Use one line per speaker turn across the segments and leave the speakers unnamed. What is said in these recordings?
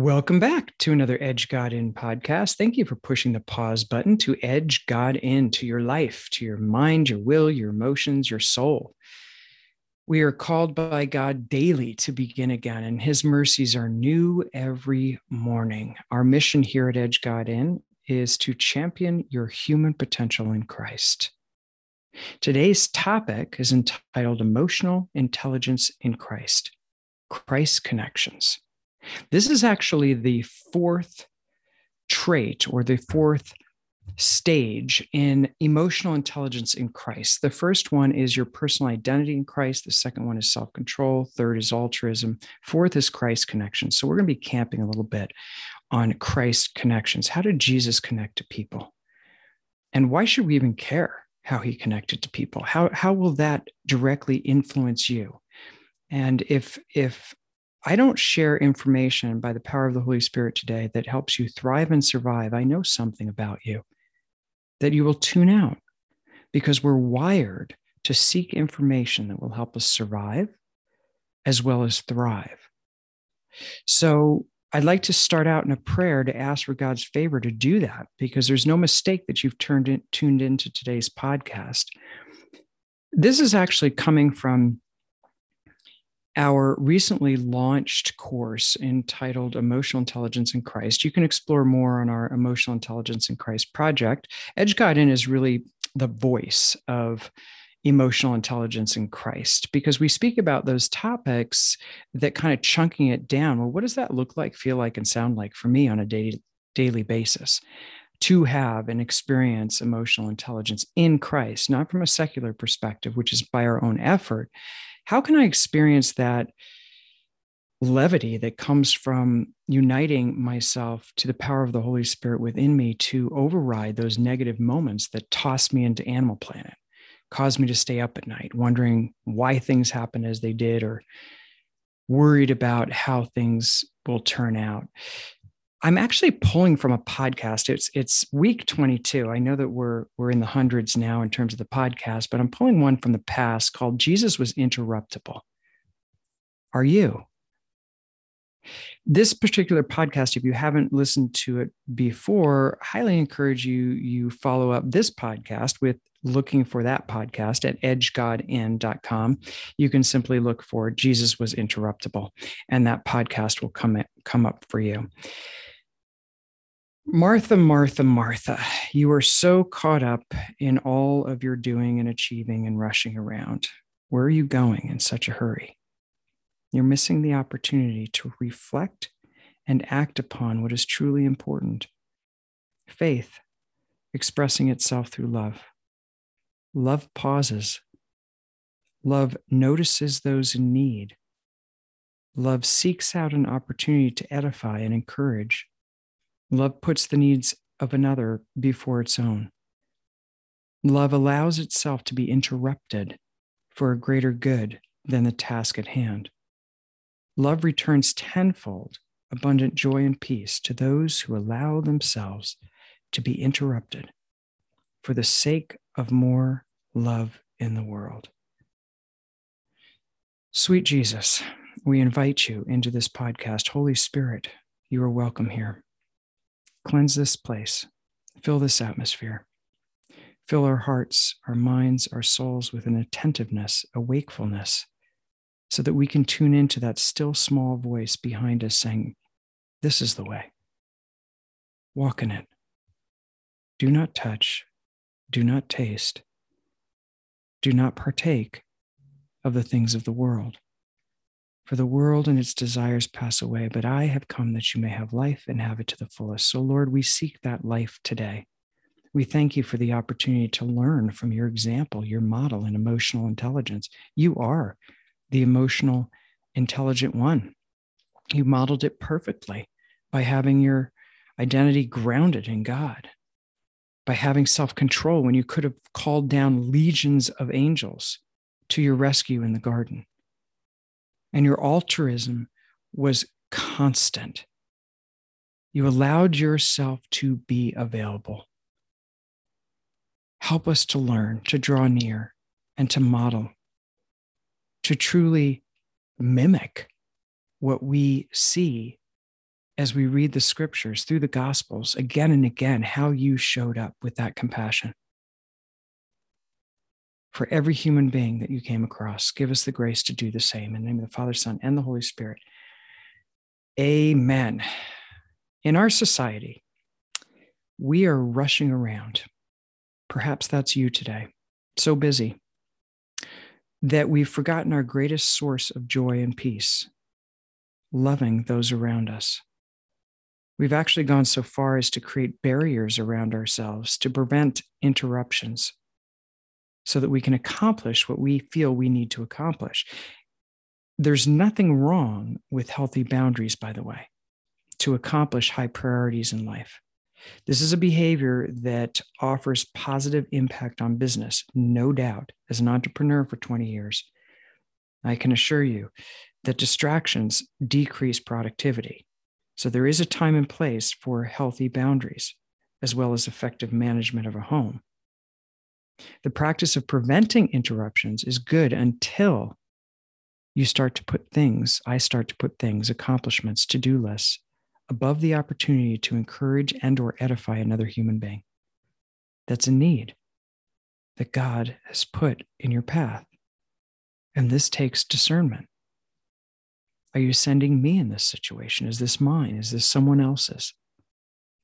Welcome back to another Edge God In podcast. Thank you for pushing the pause button to edge God into your life, to your mind, your will, your emotions, your soul. We are called by God daily to begin again, and His mercies are new every morning. Our mission here at Edge God In is to champion your human potential in Christ. Today's topic is entitled Emotional Intelligence in Christ Christ Connections. This is actually the fourth trait or the fourth stage in emotional intelligence in Christ. The first one is your personal identity in Christ. The second one is self control. Third is altruism. Fourth is Christ connection. So we're going to be camping a little bit on Christ connections. How did Jesus connect to people? And why should we even care how he connected to people? How, how will that directly influence you? And if if I don't share information by the power of the Holy Spirit today that helps you thrive and survive. I know something about you that you will tune out because we're wired to seek information that will help us survive as well as thrive. So I'd like to start out in a prayer to ask for God's favor to do that because there's no mistake that you've turned in, tuned into today's podcast. This is actually coming from our recently launched course entitled Emotional Intelligence in Christ. You can explore more on our Emotional Intelligence in Christ project. Edge In is really the voice of emotional intelligence in Christ because we speak about those topics that kind of chunking it down. Well, what does that look like, feel like, and sound like for me on a daily, daily basis? To have and experience emotional intelligence in Christ, not from a secular perspective, which is by our own effort, how can I experience that levity that comes from uniting myself to the power of the Holy Spirit within me to override those negative moments that toss me into Animal Planet, cause me to stay up at night, wondering why things happen as they did, or worried about how things will turn out. I'm actually pulling from a podcast. It's it's week 22. I know that we're we're in the hundreds now in terms of the podcast, but I'm pulling one from the past called Jesus was interruptible. Are you? This particular podcast, if you haven't listened to it before, highly encourage you you follow up this podcast with looking for that podcast at edgegodin.com. You can simply look for Jesus was interruptible, and that podcast will come come up for you. Martha, Martha, Martha, you are so caught up in all of your doing and achieving and rushing around. Where are you going in such a hurry? You're missing the opportunity to reflect and act upon what is truly important faith, expressing itself through love. Love pauses. Love notices those in need. Love seeks out an opportunity to edify and encourage. Love puts the needs of another before its own. Love allows itself to be interrupted for a greater good than the task at hand. Love returns tenfold abundant joy and peace to those who allow themselves to be interrupted for the sake of more love in the world. Sweet Jesus, we invite you into this podcast. Holy Spirit, you are welcome here. Cleanse this place, fill this atmosphere. Fill our hearts, our minds, our souls with an attentiveness, a wakefulness, so that we can tune into that still small voice behind us saying, This is the way. Walk in it. Do not touch, do not taste, do not partake of the things of the world. For the world and its desires pass away, but I have come that you may have life and have it to the fullest. So, Lord, we seek that life today. We thank you for the opportunity to learn from your example, your model in emotional intelligence. You are the emotional, intelligent one. You modeled it perfectly by having your identity grounded in God, by having self control when you could have called down legions of angels to your rescue in the garden and your altruism was constant. You allowed yourself to be available. Help us to learn, to draw near, and to model, to truly mimic what we see as we read the scriptures through the gospels again and again how you showed up with that compassion for every human being that you came across. Give us the grace to do the same. In the name of the Father, Son, and the Holy Spirit. Amen. In our society, we are rushing around. Perhaps that's you today. So busy that we've forgotten our greatest source of joy and peace loving those around us. We've actually gone so far as to create barriers around ourselves to prevent interruptions so that we can accomplish what we feel we need to accomplish. There's nothing wrong with healthy boundaries, by the way, to accomplish high priorities in life. This is a behavior that offers positive impact on business, no doubt. As an entrepreneur for 20 years, I can assure you that distractions decrease productivity. So there is a time and place for healthy boundaries, as well as effective management of a home. The practice of preventing interruptions is good until you start to put things, I start to put things, accomplishments, to do lists above the opportunity to encourage and or edify another human being. That's a need that God has put in your path. And this takes discernment. Are you sending me in this situation? Is this mine? Is this someone else's?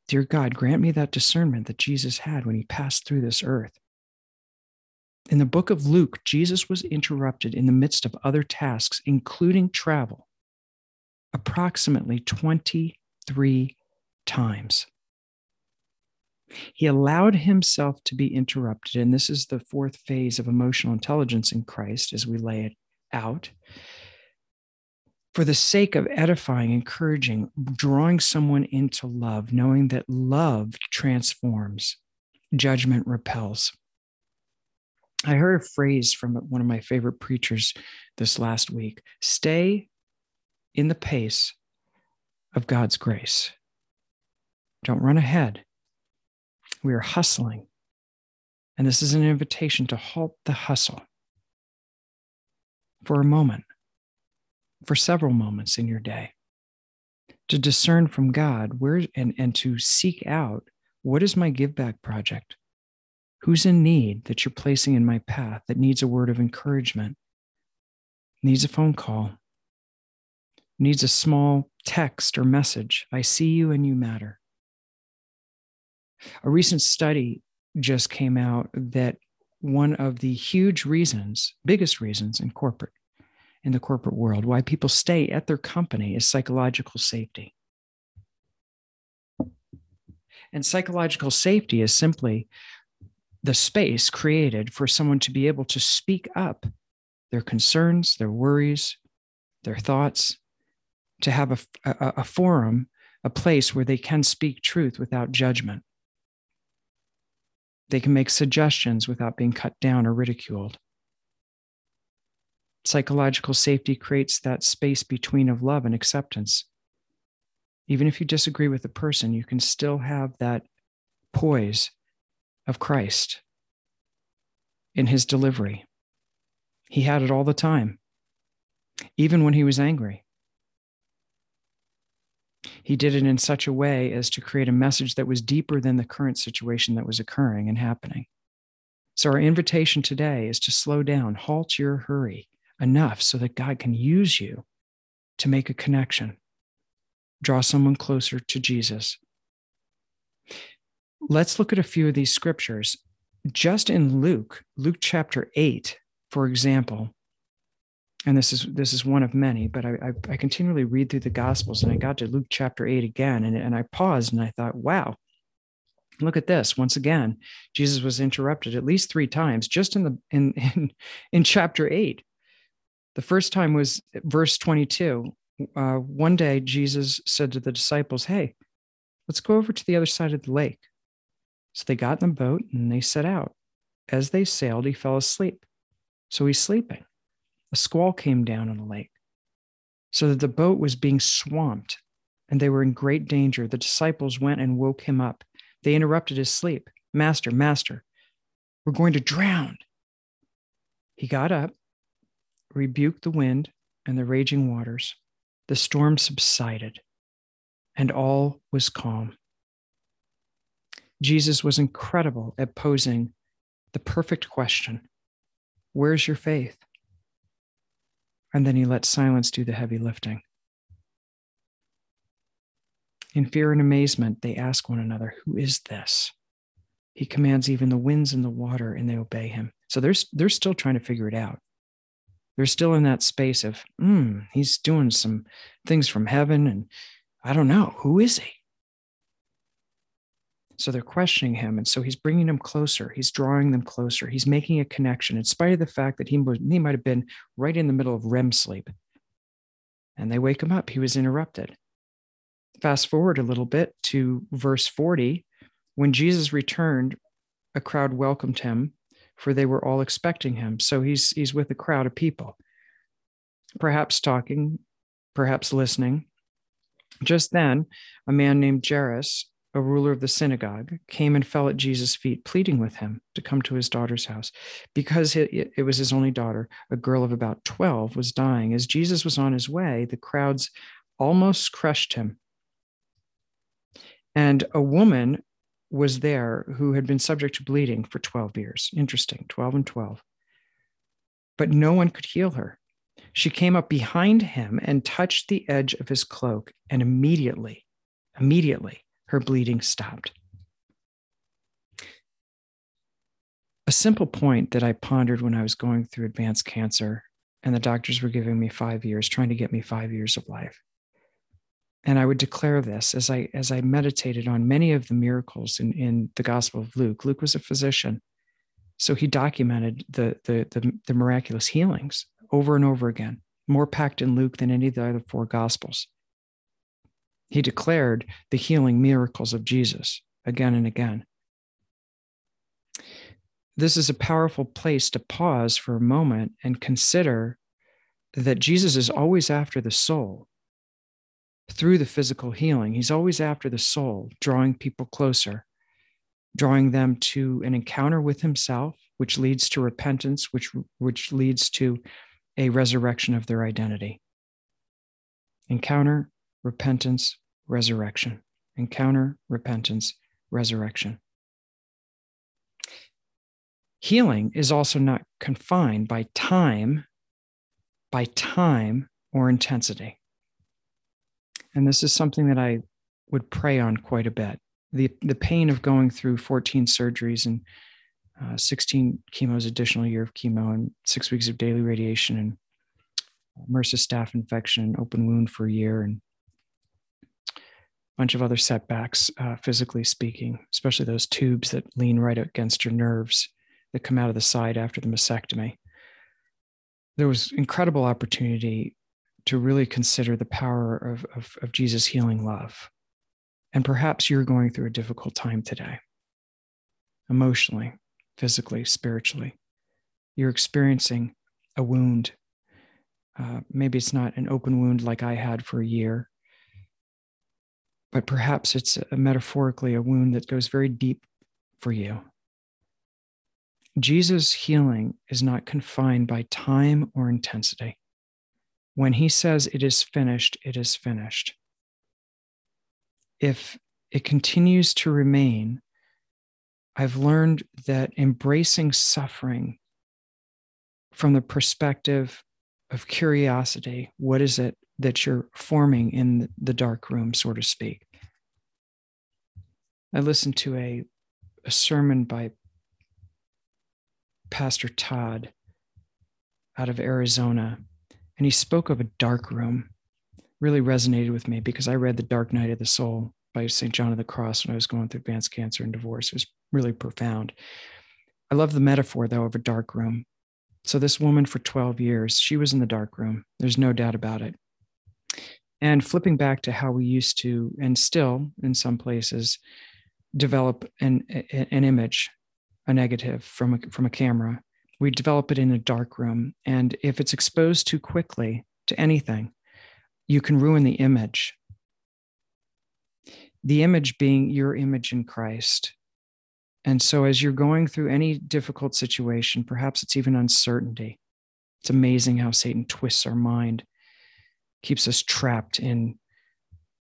Dear God, grant me that discernment that Jesus had when he passed through this earth. In the book of Luke, Jesus was interrupted in the midst of other tasks, including travel, approximately 23 times. He allowed himself to be interrupted. And this is the fourth phase of emotional intelligence in Christ as we lay it out for the sake of edifying, encouraging, drawing someone into love, knowing that love transforms, judgment repels. I heard a phrase from one of my favorite preachers this last week stay in the pace of God's grace. Don't run ahead. We are hustling. And this is an invitation to halt the hustle for a moment for several moments in your day to discern from God where and, and to seek out what is my give back project? Who's in need that you're placing in my path that needs a word of encouragement, needs a phone call, needs a small text or message? I see you and you matter. A recent study just came out that one of the huge reasons, biggest reasons in corporate in the corporate world, why people stay at their company is psychological safety. And psychological safety is simply the space created for someone to be able to speak up their concerns, their worries, their thoughts, to have a, a, a forum, a place where they can speak truth without judgment. They can make suggestions without being cut down or ridiculed psychological safety creates that space between of love and acceptance. Even if you disagree with the person, you can still have that poise of Christ in his delivery. He had it all the time, even when he was angry. He did it in such a way as to create a message that was deeper than the current situation that was occurring and happening. So, our invitation today is to slow down, halt your hurry, enough so that God can use you to make a connection, draw someone closer to Jesus. Let's look at a few of these scriptures. Just in Luke, Luke chapter 8, for example, and this is this is one of many, but I, I, I continually read through the Gospels and I got to Luke chapter 8 again, and, and I paused and I thought, wow, look at this once again jesus was interrupted at least three times just in the in in, in chapter 8 the first time was verse 22. Uh, one day, Jesus said to the disciples, Hey, let's go over to the other side of the lake. So they got in the boat and they set out. As they sailed, he fell asleep. So he's sleeping. A squall came down on the lake, so that the boat was being swamped and they were in great danger. The disciples went and woke him up. They interrupted his sleep. Master, Master, we're going to drown. He got up, rebuked the wind and the raging waters. The storm subsided, and all was calm. Jesus was incredible at posing the perfect question Where's your faith? And then he let silence do the heavy lifting. In fear and amazement, they ask one another, Who is this? He commands even the winds and the water, and they obey him. So they're, they're still trying to figure it out. They're still in that space of, hmm, he's doing some things from heaven, and I don't know, who is he? So they're questioning him. And so he's bringing them closer. He's drawing them closer. He's making a connection in spite of the fact that he, he might have been right in the middle of REM sleep. And they wake him up. He was interrupted. Fast forward a little bit to verse 40. When Jesus returned, a crowd welcomed him, for they were all expecting him. So he's, he's with a crowd of people, perhaps talking, perhaps listening. Just then, a man named Jairus, a ruler of the synagogue, came and fell at Jesus' feet, pleading with him to come to his daughter's house. Because it, was his only daughter, a girl of about 12, was dying. As Jesus was on his way, the crowds almost crushed him. And a woman was there who had been subject to bleeding for 12 years. Interesting, 12 and 12. But no one could heal her. She came up behind him and touched the edge of his cloak, and immediately, immediately, her bleeding stopped. A simple point that I pondered when I was going through advanced cancer, and the doctors were giving me five years, trying to get me five years of life. And I would declare this as I as I meditated on many of the miracles in, in the Gospel of Luke. Luke was a physician. So he documented the, the, the, the miraculous healings over and over again, more packed in Luke than any of the other four Gospels. He declared the healing miracles of Jesus again and again. This is a powerful place to pause for a moment and consider that Jesus is always after the soul through the physical healing. He's always after the soul, drawing people closer, drawing them to an encounter with himself, which leads to repentance, which, which leads to a resurrection of their identity. Encounter, repentance, resurrection. Encounter, repentance, resurrection. Healing is also not confined by time, by time or intensity. And this is something that I would pray on quite a bit. The, the pain of going through 14 surgeries and uh, 16 chemos, additional year of chemo, and six weeks of daily radiation, and MRSA staph infection, open wound for a year, and bunch of other setbacks, uh, physically speaking, especially those tubes that lean right against your nerves that come out of the side after the mastectomy. There was incredible opportunity to really consider the power of, of, of Jesus' healing love. And perhaps you're going through a difficult time today, emotionally, physically, spiritually. You're experiencing a wound. Uh, maybe it's not an open wound like I had for a year, but perhaps it's a, metaphorically a wound that goes very deep for you. Jesus' healing is not confined by time or intensity. When he says it is finished, it is finished. If it continues to remain, I've learned that embracing suffering from the perspective of curiosity, what is it that you're forming in the dark room, so to speak? I listened to a, a sermon by Pastor Todd out of Arizona, and he spoke of a dark room. Really resonated with me because I read The Dark Night of the Soul by St. John of the Cross when I was going through advanced cancer and divorce. It was really profound. I love the metaphor, though, of a dark room. So, this woman for 12 years, she was in the dark room. There's no doubt about it. And flipping back to how we used to, and still in some places, develop an, an image, a negative from a, from a camera. We develop it in a dark room. And if it's exposed too quickly to anything, you can ruin the image. The image being your image in Christ. And so, as you're going through any difficult situation, perhaps it's even uncertainty, it's amazing how Satan twists our mind, keeps us trapped in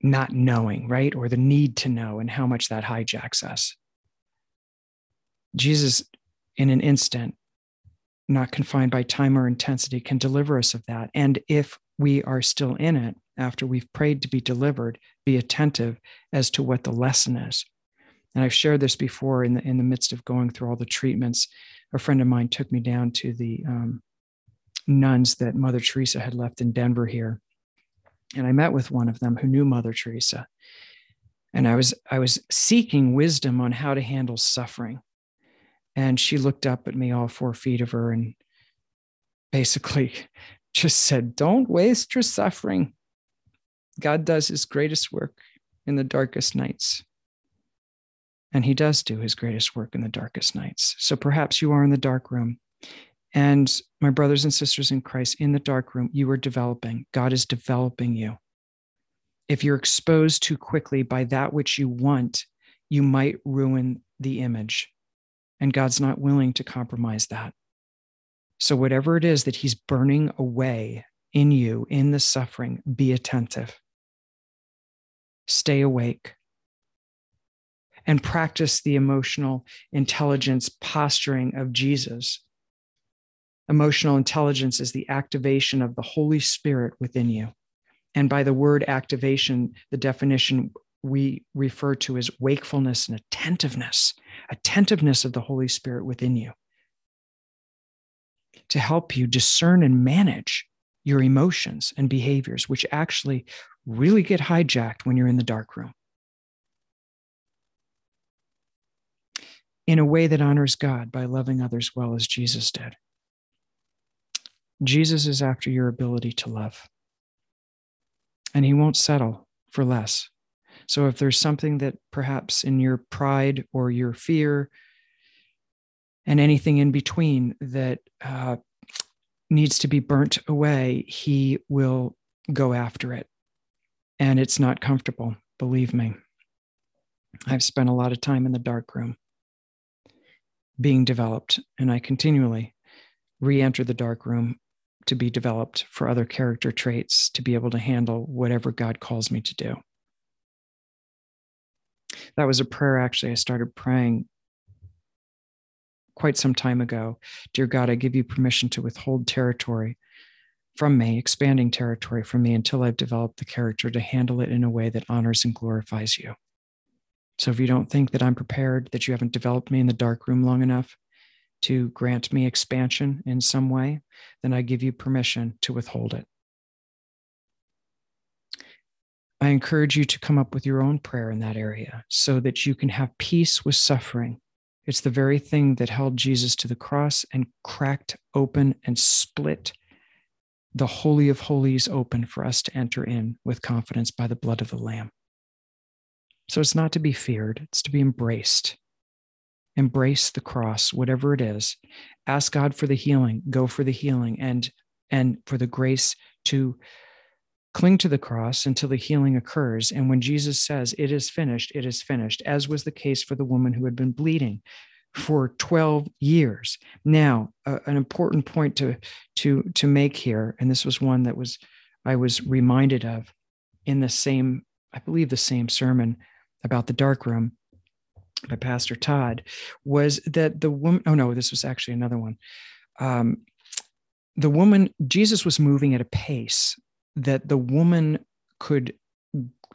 not knowing, right? Or the need to know and how much that hijacks us. Jesus, in an instant, not confined by time or intensity, can deliver us of that. And if we are still in it after we've prayed to be delivered, be attentive as to what the lesson is. And I've shared this before in the in the midst of going through all the treatments. A friend of mine took me down to the um, nuns that Mother Teresa had left in Denver here, and I met with one of them who knew Mother Teresa. And I was I was seeking wisdom on how to handle suffering. And she looked up at me, all four feet of her, and basically just said, Don't waste your suffering. God does his greatest work in the darkest nights. And he does do his greatest work in the darkest nights. So perhaps you are in the dark room. And my brothers and sisters in Christ, in the dark room, you are developing. God is developing you. If you're exposed too quickly by that which you want, you might ruin the image. And God's not willing to compromise that. So, whatever it is that He's burning away in you, in the suffering, be attentive. Stay awake and practice the emotional intelligence posturing of Jesus. Emotional intelligence is the activation of the Holy Spirit within you. And by the word activation, the definition we refer to as wakefulness and attentiveness, attentiveness of the Holy Spirit within you to help you discern and manage your emotions and behaviors, which actually really get hijacked when you're in the dark room. In a way that honors God by loving others well as Jesus did. Jesus is after your ability to love, and he won't settle for less. So if there's something that perhaps in your pride or your fear and anything in between that uh, needs to be burnt away, he will go after it. And it's not comfortable, believe me. I've spent a lot of time in the dark room being developed, and I continually re enter the dark room to be developed for other character traits to be able to handle whatever God calls me to do. That was a prayer actually I started praying quite some time ago. Dear God, I give you permission to withhold territory from me, expanding territory from me until I've developed the character to handle it in a way that honors and glorifies you. So if you don't think that I'm prepared, that you haven't developed me in the dark room long enough to grant me expansion in some way, then I give you permission to withhold it. I encourage you to come up with your own prayer in that area so that you can have peace with suffering it's the very thing that held Jesus to the cross and cracked open and split the Holy of Holies open for us to enter in with confidence by the blood of the Lamb. So it's not to be feared, it's to be embraced. Embrace the cross, whatever it is. Ask God for the healing, go for the healing, and, and for the grace to Cling to the cross until the healing occurs. And when Jesus says, It is finished, it is finished, as was the case for the woman who had been bleeding for 12 years. Now, uh, an important point to, to, to make here, and this was one that was I was reminded of in the same, I believe, the same sermon about the dark room by Pastor Todd, was that the woman, oh no, this was actually another one. Um, the woman, Jesus was moving at a pace that the woman could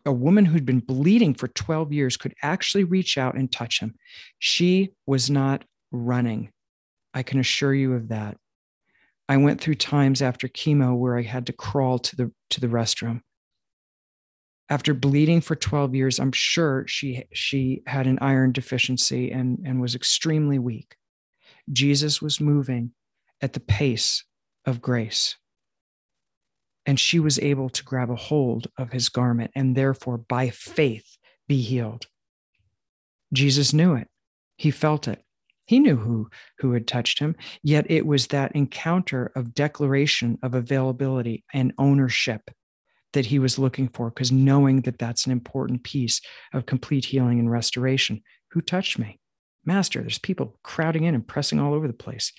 a woman who'd been bleeding for 12 years could actually reach out and touch him. She was not running. I can assure you of that. I went through times after chemo where I had to crawl to the to the restroom. After bleeding for 12 years, I'm sure she she had an iron deficiency and, and was extremely weak. Jesus was moving at the pace of grace and she was able to grab a hold of his garment and therefore by faith be healed. Jesus knew it. He felt it. He knew who, who had touched him, yet it was that encounter of declaration of availability and ownership that he was looking for, because knowing that that's an important piece of complete healing and restoration. Who touched me? Master, there's people crowding in and pressing all over the place.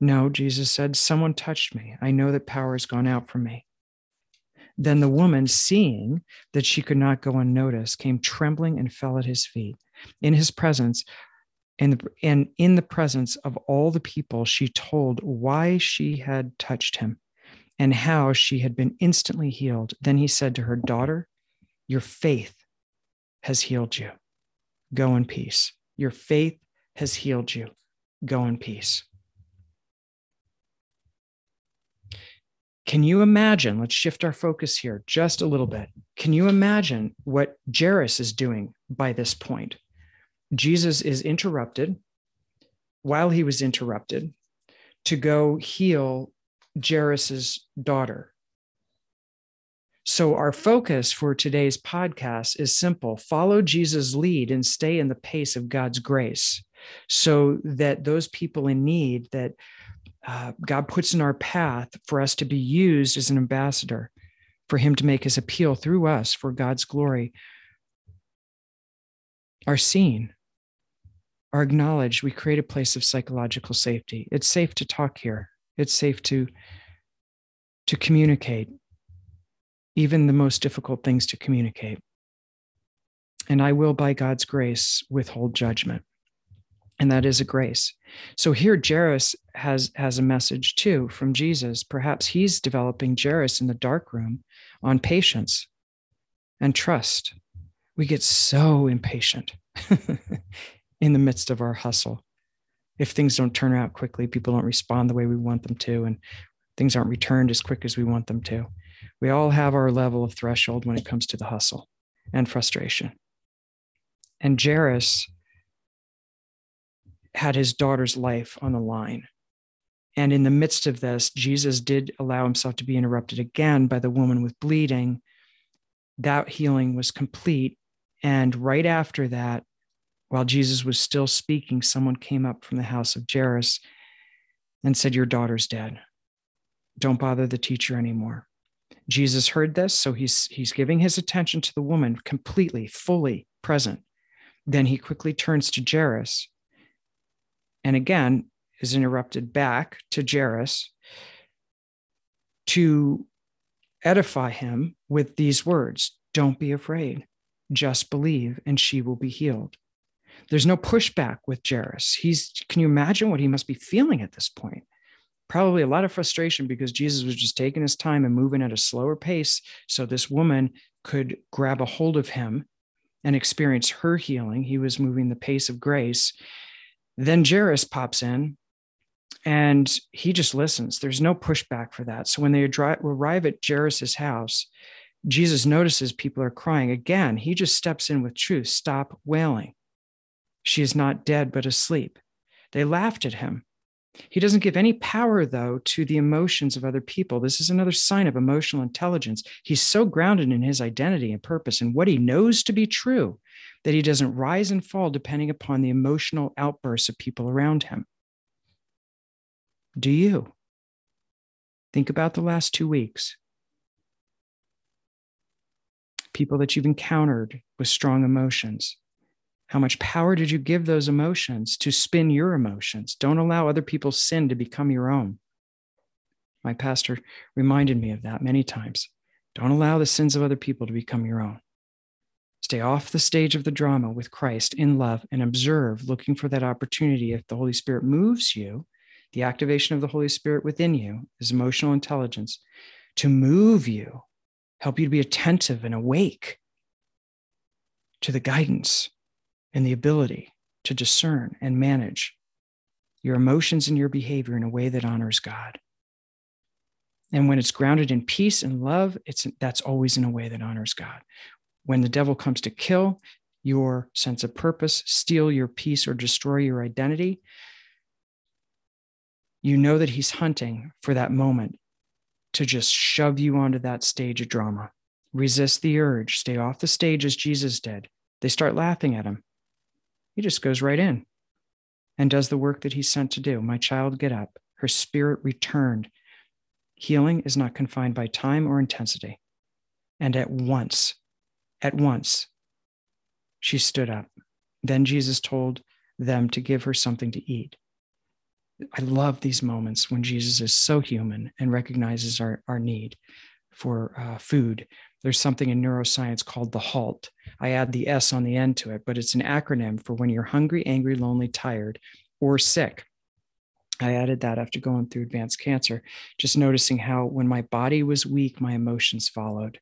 No, Jesus said, someone touched me. I know that power has gone out from me. Then the woman, seeing that she could not go unnoticed, came trembling and fell at his feet. In his presence, and, and in the presence of all the people, she told why she had touched him and how she had been instantly healed. Then he said to her, Daughter, your faith has healed you. Go in peace. Your faith has healed you. Go in peace. Can you imagine? Let's shift our focus here just a little bit. Can you imagine what Jairus is doing by this point? Jesus is interrupted while he was interrupted to go heal Jairus's daughter. So, our focus for today's podcast is simple follow Jesus' lead and stay in the pace of God's grace so that those people in need that uh, God puts in our path for us to be used as an ambassador, for Him to make His appeal through us for God's glory, are seen, are acknowledged. We create a place of psychological safety. It's safe to talk here. It's safe to to communicate, even the most difficult things to communicate. And I will, by God's grace, withhold judgment. And that is a grace. So here, Jairus has, has a message too from Jesus. Perhaps he's developing Jairus in the dark room on patience and trust. We get so impatient in the midst of our hustle. If things don't turn out quickly, people don't respond the way we want them to, and things aren't returned as quick as we want them to. We all have our level of threshold when it comes to the hustle and frustration. And Jairus had his daughter's life on the line. And in the midst of this, Jesus did allow himself to be interrupted again by the woman with bleeding. That healing was complete. And right after that, while Jesus was still speaking, someone came up from the house of Jairus and said, Your daughter's dead. Don't bother the teacher anymore. Jesus heard this, so he's, he's giving his attention to the woman completely, fully present. Then he quickly turns to Jairus and again is interrupted back to Jairus to edify him with these words Don't be afraid, just believe, and she will be healed. There's no pushback with Jairus. He's, can you imagine what he must be feeling at this point? Probably a lot of frustration because Jesus was just taking his time and moving at a slower pace so this woman could grab a hold of him and experience her healing. He was moving the pace of grace. Then Jairus pops in and he just listens. There's no pushback for that. So when they arrive at Jairus's house, Jesus notices people are crying. Again, he just steps in with truth. Stop wailing. She is not dead, but asleep. They laughed at him. He doesn't give any power, though, to the emotions of other people. This is another sign of emotional intelligence. He's so grounded in his identity and purpose and what he knows to be true that he doesn't rise and fall depending upon the emotional outbursts of people around him. Do you? Think about the last two weeks. People that you've encountered with strong emotions. How much power did you give those emotions to spin your emotions? Don't allow other people's sin to become your own. My pastor reminded me of that many times. Don't allow the sins of other people to become your own. Stay off the stage of the drama with Christ in love and observe, looking for that opportunity. If the Holy Spirit moves you, the activation of the Holy Spirit within you is emotional intelligence to move you, help you to be attentive and awake to the guidance and the ability to discern and manage your emotions and your behavior in a way that honors God. And when it's grounded in peace and love, it's that's always in a way that honors God. When the devil comes to kill your sense of purpose, steal your peace, or destroy your identity, you know that he's hunting for that moment to just shove you onto that stage of drama. Resist the urge, stay off the stage as Jesus did. They start laughing at him. He just goes right in and does the work that he's sent to do. My child, get up. Her spirit returned. Healing is not confined by time or intensity. And at once, at once, she stood up. Then Jesus told them to give her something to eat. I love these moments when Jesus is so human and recognizes our, our need for uh, food. There's something in neuroscience called the HALT. I add the S on the end to it, but it's an acronym for when you're hungry, angry, lonely, tired, or sick. I added that after going through advanced cancer, just noticing how when my body was weak, my emotions followed.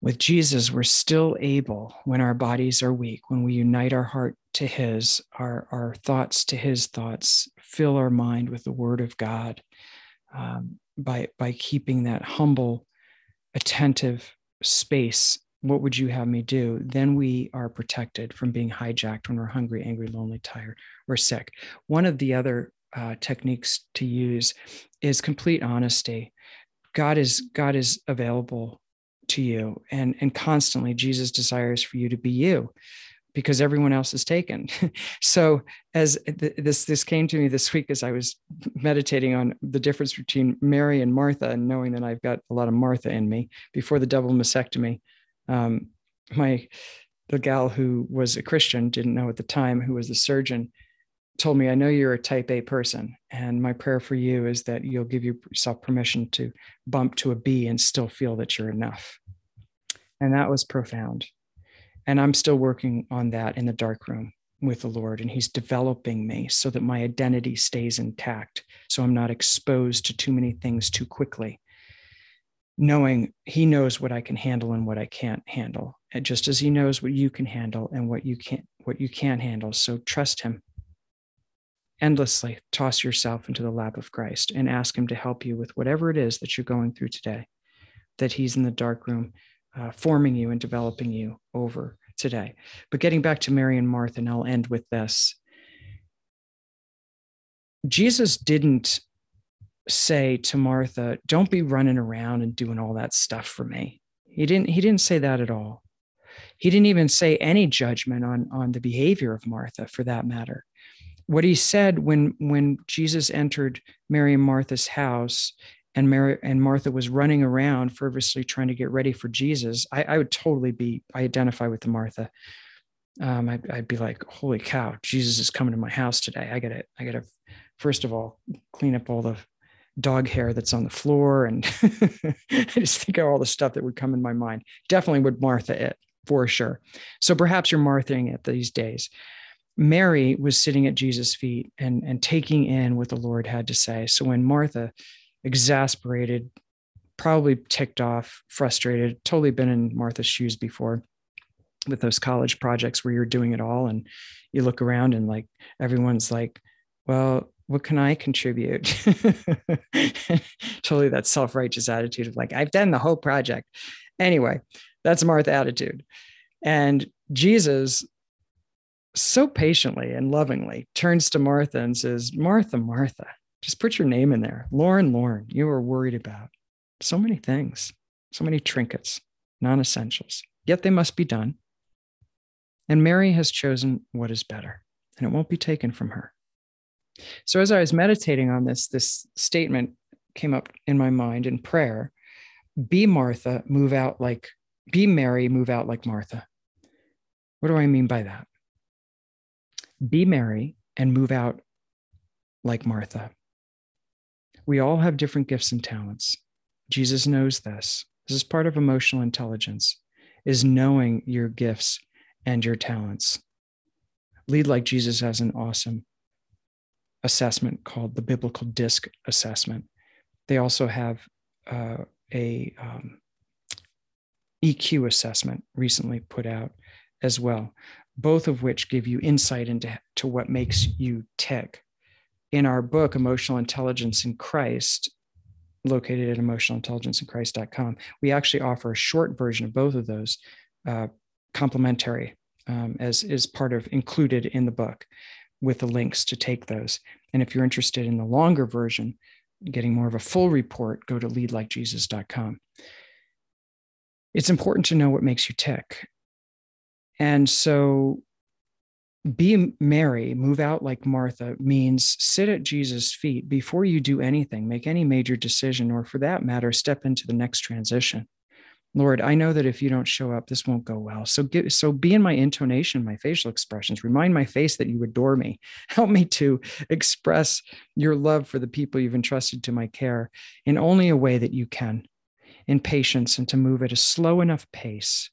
With Jesus, we're still able, when our bodies are weak, when we unite our heart to His, our, our thoughts to His thoughts, fill our mind with the Word of God um, by, by keeping that humble, attentive space. What would you have me do? Then we are protected from being hijacked when we're hungry, angry, lonely, tired, or sick. One of the other uh, techniques to use is complete honesty. God is God is available to you and and constantly jesus desires for you to be you because everyone else is taken so as th- this this came to me this week as i was meditating on the difference between mary and martha and knowing that i've got a lot of martha in me before the double mastectomy um, my the gal who was a christian didn't know at the time who was the surgeon told me, I know you're a type A person. And my prayer for you is that you'll give yourself permission to bump to a B and still feel that you're enough. And that was profound. And I'm still working on that in the dark room with the Lord. And He's developing me so that my identity stays intact. So I'm not exposed to too many things too quickly. Knowing He knows what I can handle and what I can't handle. And just as He knows what you can handle and what you can't what you can't handle. So trust Him endlessly toss yourself into the lap of Christ and ask Him to help you with whatever it is that you're going through today, that He's in the dark room, uh, forming you and developing you over today. But getting back to Mary and Martha, and I'll end with this Jesus didn't say to Martha, Don't be running around and doing all that stuff for me. He didn't, he didn't say that at all. He didn't even say any judgment on, on the behavior of Martha for that matter what he said when when Jesus entered Mary and Martha's house and Mary and Martha was running around fervently trying to get ready for Jesus, I, I would totally be I identify with the Martha. Um, I'd, I'd, be like, holy cow, Jesus is coming to my house today. I gotta, I gotta, first of all, clean up all the dog hair that's on the floor, and I just think of all the stuff that would come in my mind. Definitely would Martha it for sure. So perhaps you're Marthaing it these days. Mary was sitting at Jesus' feet and, and taking in what the Lord had to say. So when Martha, exasperated, probably ticked off, frustrated, totally been in Martha's shoes before with those college projects where you're doing it all and you look around and like everyone's like, well, what can I contribute? totally that self righteous attitude of like, I've done the whole project. Anyway, that's Martha attitude. And Jesus so patiently and lovingly turns to Martha and says, Martha, Martha, just put your name in there. Lauren, Lauren, you are worried about so many things, so many trinkets, non essentials, yet they must be done. And Mary has chosen what is better, and it won't be taken from her. So, as I was meditating on this, this statement came up in my mind in prayer be Martha, move out like, be Mary, move out like Martha. What do I mean by that? be Mary and move out like Martha. We all have different gifts and talents. Jesus knows this. This is part of emotional intelligence is knowing your gifts and your talents. Lead like Jesus has an awesome assessment called the biblical DISC assessment. They also have uh, a um, EQ assessment recently put out as well both of which give you insight into to what makes you tick. In our book, Emotional Intelligence in Christ, located at emotionalintelligenceinchrist.com, we actually offer a short version of both of those uh, complementary um, as is part of included in the book with the links to take those. And if you're interested in the longer version, getting more of a full report, go to leadlikejesus.com. It's important to know what makes you tick. And so be Mary, move out like Martha means sit at Jesus' feet before you do anything, make any major decision, or for that matter, step into the next transition. Lord, I know that if you don't show up, this won't go well. So get, so be in my intonation, my facial expressions. Remind my face that you adore me. Help me to express your love for the people you've entrusted to my care in only a way that you can. in patience and to move at a slow enough pace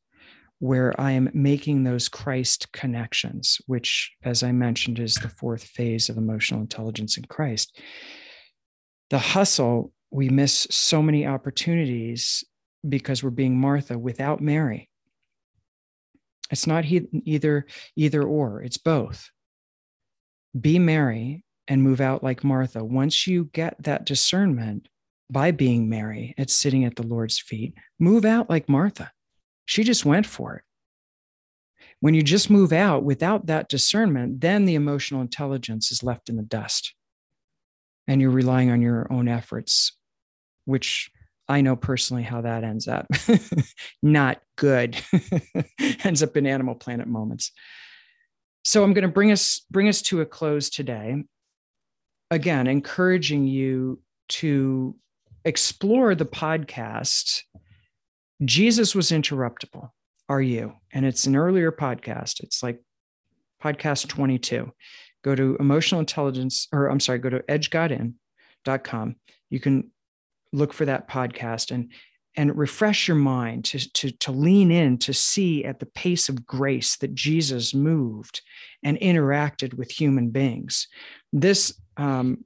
where I am making those Christ connections, which, as I mentioned, is the fourth phase of emotional intelligence in Christ. The hustle, we miss so many opportunities because we're being Martha without Mary. It's not he, either either or, it's both. Be Mary and move out like Martha. Once you get that discernment by being Mary, it's sitting at the Lord's feet, move out like Martha. She just went for it. When you just move out without that discernment, then the emotional intelligence is left in the dust. And you're relying on your own efforts, which I know personally how that ends up. Not good. ends up in animal planet moments. So I'm going to bring us bring us to a close today. Again, encouraging you to explore the podcast Jesus was interruptible. Are you? And it's an earlier podcast. It's like podcast 22. Go to emotional intelligence, or I'm sorry, go to edgegodin.com. You can look for that podcast and and refresh your mind to, to, to lean in to see at the pace of grace that Jesus moved and interacted with human beings. This um,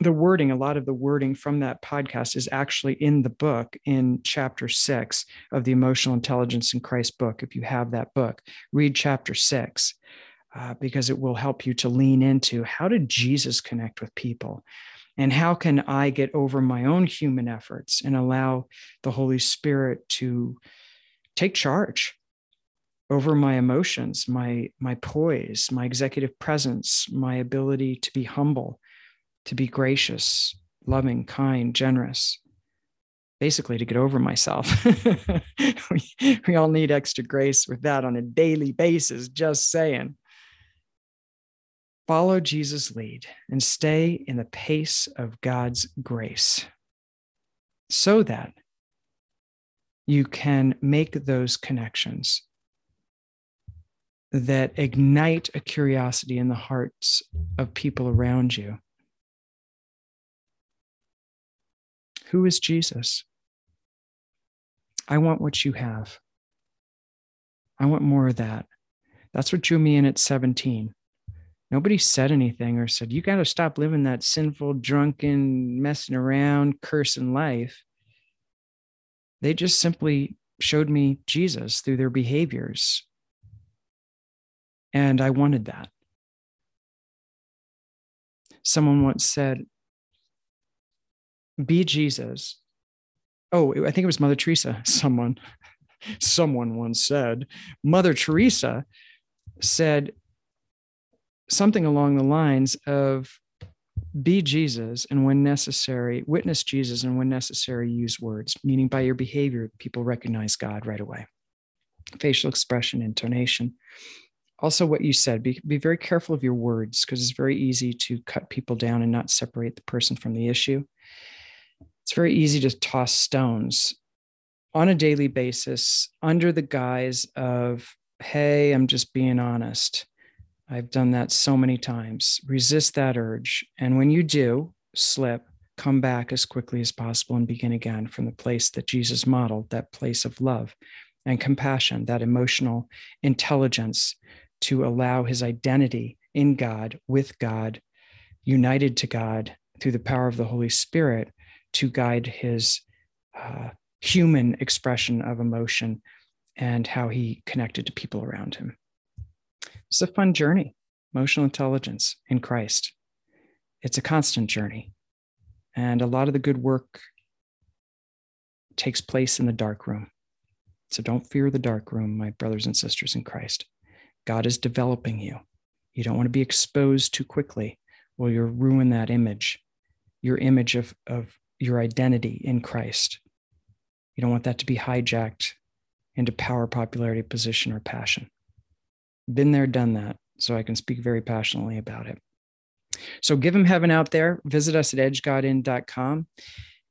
the wording, a lot of the wording from that podcast is actually in the book in chapter six of the Emotional Intelligence in Christ book. If you have that book, read chapter six uh, because it will help you to lean into how did Jesus connect with people? And how can I get over my own human efforts and allow the Holy Spirit to take charge over my emotions, my, my poise, my executive presence, my ability to be humble, to be gracious, loving, kind, generous, basically to get over myself. we, we all need extra grace with that on a daily basis, just saying. Follow Jesus' lead and stay in the pace of God's grace so that you can make those connections that ignite a curiosity in the hearts of people around you Who is Jesus? I want what you have. I want more of that. That's what drew me in at 17. Nobody said anything or said, You got to stop living that sinful, drunken, messing around, cursing life. They just simply showed me Jesus through their behaviors. And I wanted that. Someone once said, be Jesus. Oh, I think it was Mother Teresa. Someone, someone once said, Mother Teresa said something along the lines of be Jesus and when necessary, witness Jesus and when necessary, use words, meaning by your behavior, people recognize God right away. Facial expression, intonation. Also, what you said, be, be very careful of your words because it's very easy to cut people down and not separate the person from the issue it's very easy to toss stones on a daily basis under the guise of, hey, I'm just being honest. I've done that so many times. Resist that urge. And when you do slip, come back as quickly as possible and begin again from the place that Jesus modeled, that place of love and compassion, that emotional intelligence to allow his identity in God, with God, united to God through the power of the Holy Spirit to guide his uh, human expression of emotion and how he connected to people around him. It's a fun journey, emotional intelligence in Christ. It's a constant journey. And a lot of the good work takes place in the dark room. So don't fear the dark room, my brothers and sisters in Christ. God is developing you. You don't want to be exposed too quickly, or you'll ruin that image, your image of, of your identity in Christ. You don't want that to be hijacked into power, popularity, position, or passion. Been there, done that. So I can speak very passionately about it. So give him heaven out there. Visit us at edgegodin.com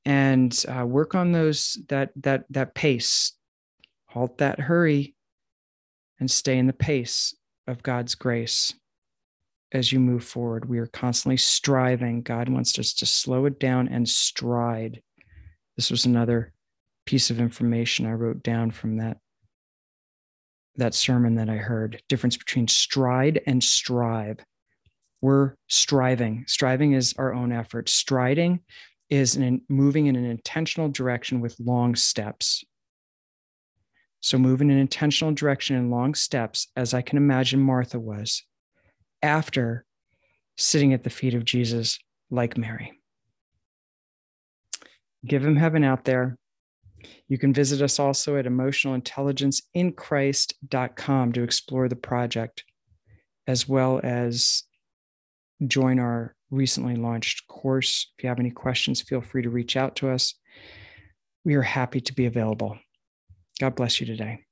and uh, work on those that that that pace. Halt that hurry and stay in the pace of God's grace as you move forward. We are constantly striving. God wants us to slow it down and stride. This was another piece of information I wrote down from that that sermon that I heard. Difference between stride and strive. We're striving. Striving is our own effort. Striding is an, moving in an intentional direction with long steps. So, move in an intentional direction in long steps, as I can imagine Martha was, after sitting at the feet of Jesus like Mary. Give him heaven out there. You can visit us also at emotionalintelligenceinchrist.com to explore the project, as well as join our recently launched course. If you have any questions, feel free to reach out to us. We are happy to be available. God bless you today.